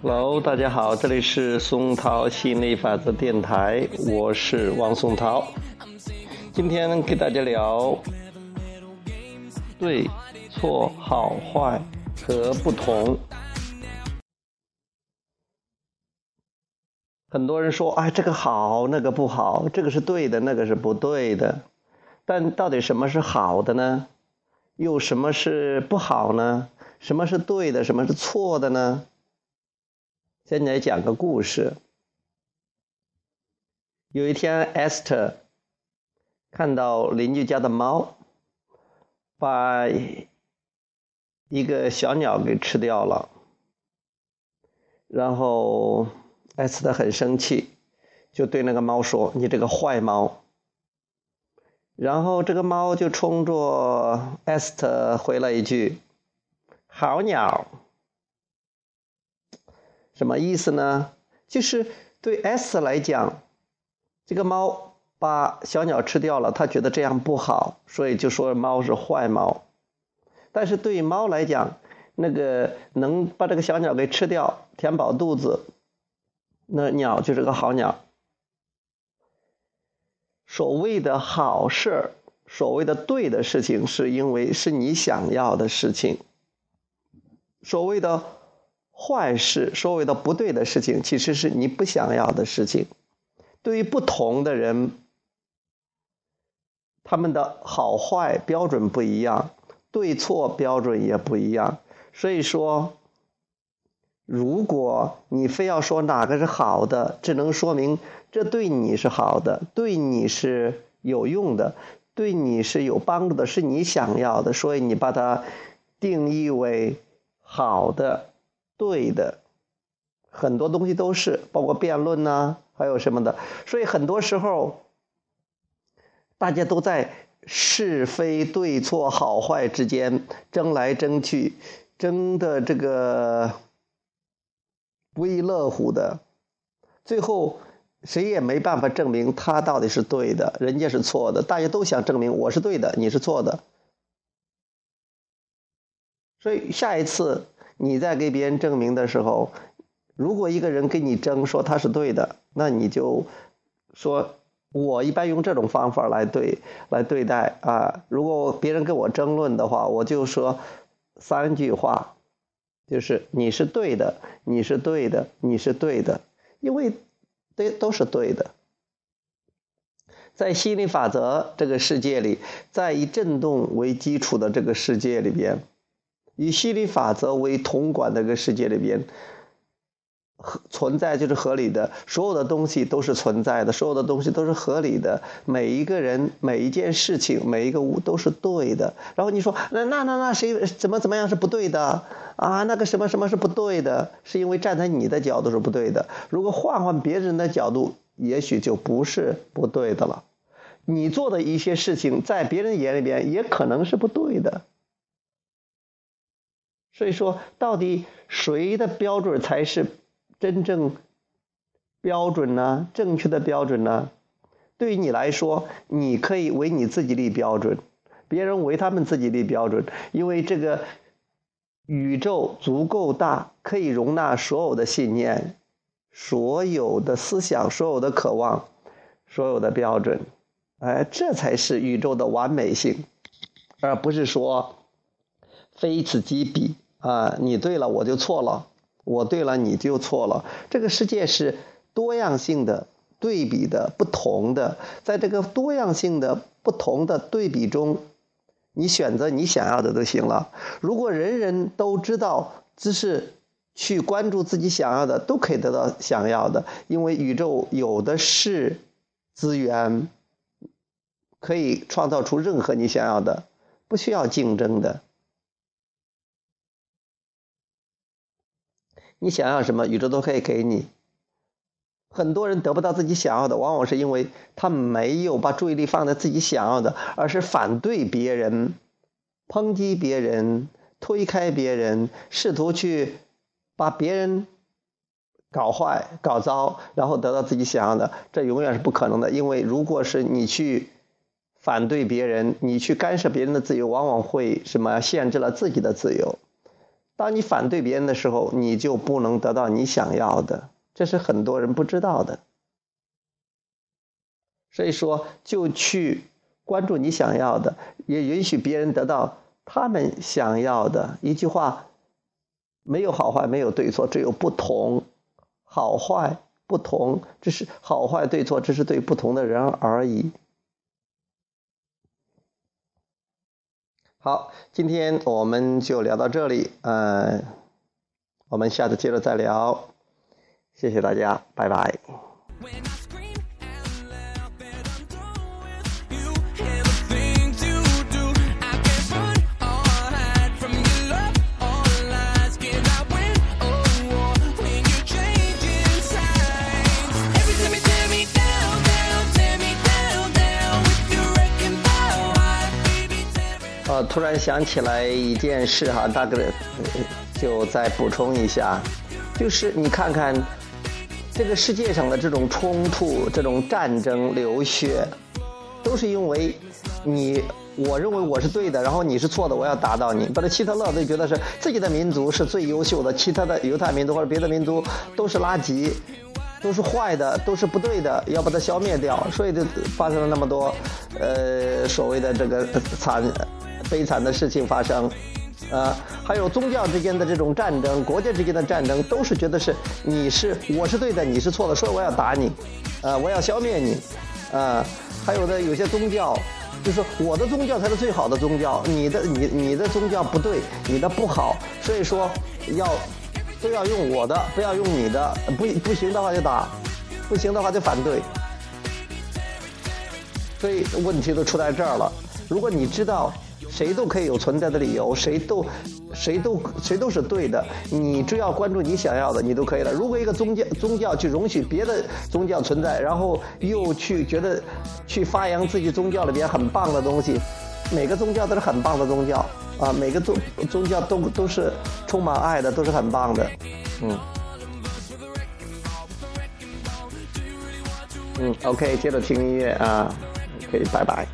Hello，大家好，这里是松涛吸引力法则电台，我是王松涛。今天给大家聊对错好坏和不同。很多人说，哎，这个好，那个不好，这个是对的，那个是不对的。但到底什么是好的呢？又什么是不好呢？什么是对的，什么是错的呢？先来讲个故事。有一天，Esther 看到邻居家的猫把一个小鸟给吃掉了，然后 Esther 很生气，就对那个猫说：“你这个坏猫。”然后这个猫就冲着 Est 回了一句：“好鸟。”什么意思呢？就是对 S 来讲，这个猫把小鸟吃掉了，它觉得这样不好，所以就说猫是坏猫。但是对猫来讲，那个能把这个小鸟给吃掉，填饱肚子，那鸟就是个好鸟。所谓的好事所谓的对的事情，是因为是你想要的事情。所谓的。坏事，所谓的不对的事情，其实是你不想要的事情。对于不同的人，他们的好坏标准不一样，对错标准也不一样。所以说，如果你非要说哪个是好的，只能说明这对你是好的，对你是有用的，对你是有帮助的，是你想要的，所以你把它定义为好的。对的，很多东西都是，包括辩论呐，还有什么的。所以很多时候，大家都在是非对错好坏之间争来争去，争的这个不亦乐乎的。最后谁也没办法证明他到底是对的，人家是错的。大家都想证明我是对的，你是错的。所以下一次。你在给别人证明的时候，如果一个人跟你争说他是对的，那你就说，我一般用这种方法来对来对待啊。如果别人跟我争论的话，我就说三句话，就是你是对的，你是对的，你是对的，因为对都是对的。在心理法则这个世界里，在以震动为基础的这个世界里边。以吸引力法则为统管的一个世界里边，存在就是合理的，所有的东西都是存在的，所有的东西都是合理的，每一个人、每一件事情、每一个物都是对的。然后你说，那那那那谁怎么怎么样是不对的啊？那个什么什么是不对的？是因为站在你的角度是不对的。如果换换别人的角度，也许就不是不对的了。你做的一些事情，在别人眼里边也可能是不对的。所以说，到底谁的标准才是真正标准呢？正确的标准呢？对于你来说，你可以为你自己立标准，别人为他们自己立标准，因为这个宇宙足够大，可以容纳所有的信念、所有的思想、所有的渴望、所有的标准。哎，这才是宇宙的完美性，而不是说非此即彼。啊，你对了，我就错了；我对了，你就错了。这个世界是多样性的、对比的、不同的。在这个多样性的、不同的对比中，你选择你想要的就行了。如果人人都知道，只是去关注自己想要的，都可以得到想要的，因为宇宙有的是资源，可以创造出任何你想要的，不需要竞争的。你想要什么，宇宙都可以给你。很多人得不到自己想要的，往往是因为他没有把注意力放在自己想要的，而是反对别人、抨击别人、推开别人，试图去把别人搞坏、搞糟，然后得到自己想要的。这永远是不可能的，因为如果是你去反对别人，你去干涉别人的自由，往往会什么限制了自己的自由。当你反对别人的时候，你就不能得到你想要的，这是很多人不知道的。所以说，就去关注你想要的，也允许别人得到他们想要的。一句话，没有好坏，没有对错，只有不同。好坏不同，这是好坏对错，这是对不同的人而已。好，今天我们就聊到这里，嗯，我们下次接着再聊，谢谢大家，拜拜。呃，突然想起来一件事哈，大概就再补充一下，就是你看看这个世界上的这种冲突、这种战争、流血，都是因为你我认为我是对的，然后你是错的，我要打倒你。把这希特勒就觉得是自己的民族是最优秀的，其他的犹太民族或者别的民族都是垃圾，都是坏的，都是不对的，要把它消灭掉，所以就发生了那么多呃所谓的这个惨。悲惨的事情发生，呃，还有宗教之间的这种战争，国家之间的战争，都是觉得是你是我是对的，你是错的，所以我要打你，呃，我要消灭你，呃，还有的有些宗教，就是我的宗教才是最好的宗教，你的你你的宗教不对，你的不好，所以说要都要用我的，不要用你的，不不行的话就打，不行的话就反对，所以问题都出在这儿了。如果你知道。谁都可以有存在的理由，谁都，谁都谁都是对的。你只要关注你想要的，你都可以了。如果一个宗教宗教去容许别的宗教存在，然后又去觉得去发扬自己宗教里边很棒的东西，每个宗教都是很棒的宗教啊，每个宗宗教都都是充满爱的，都是很棒的。嗯，嗯，OK，接着听音乐啊，可以，拜拜。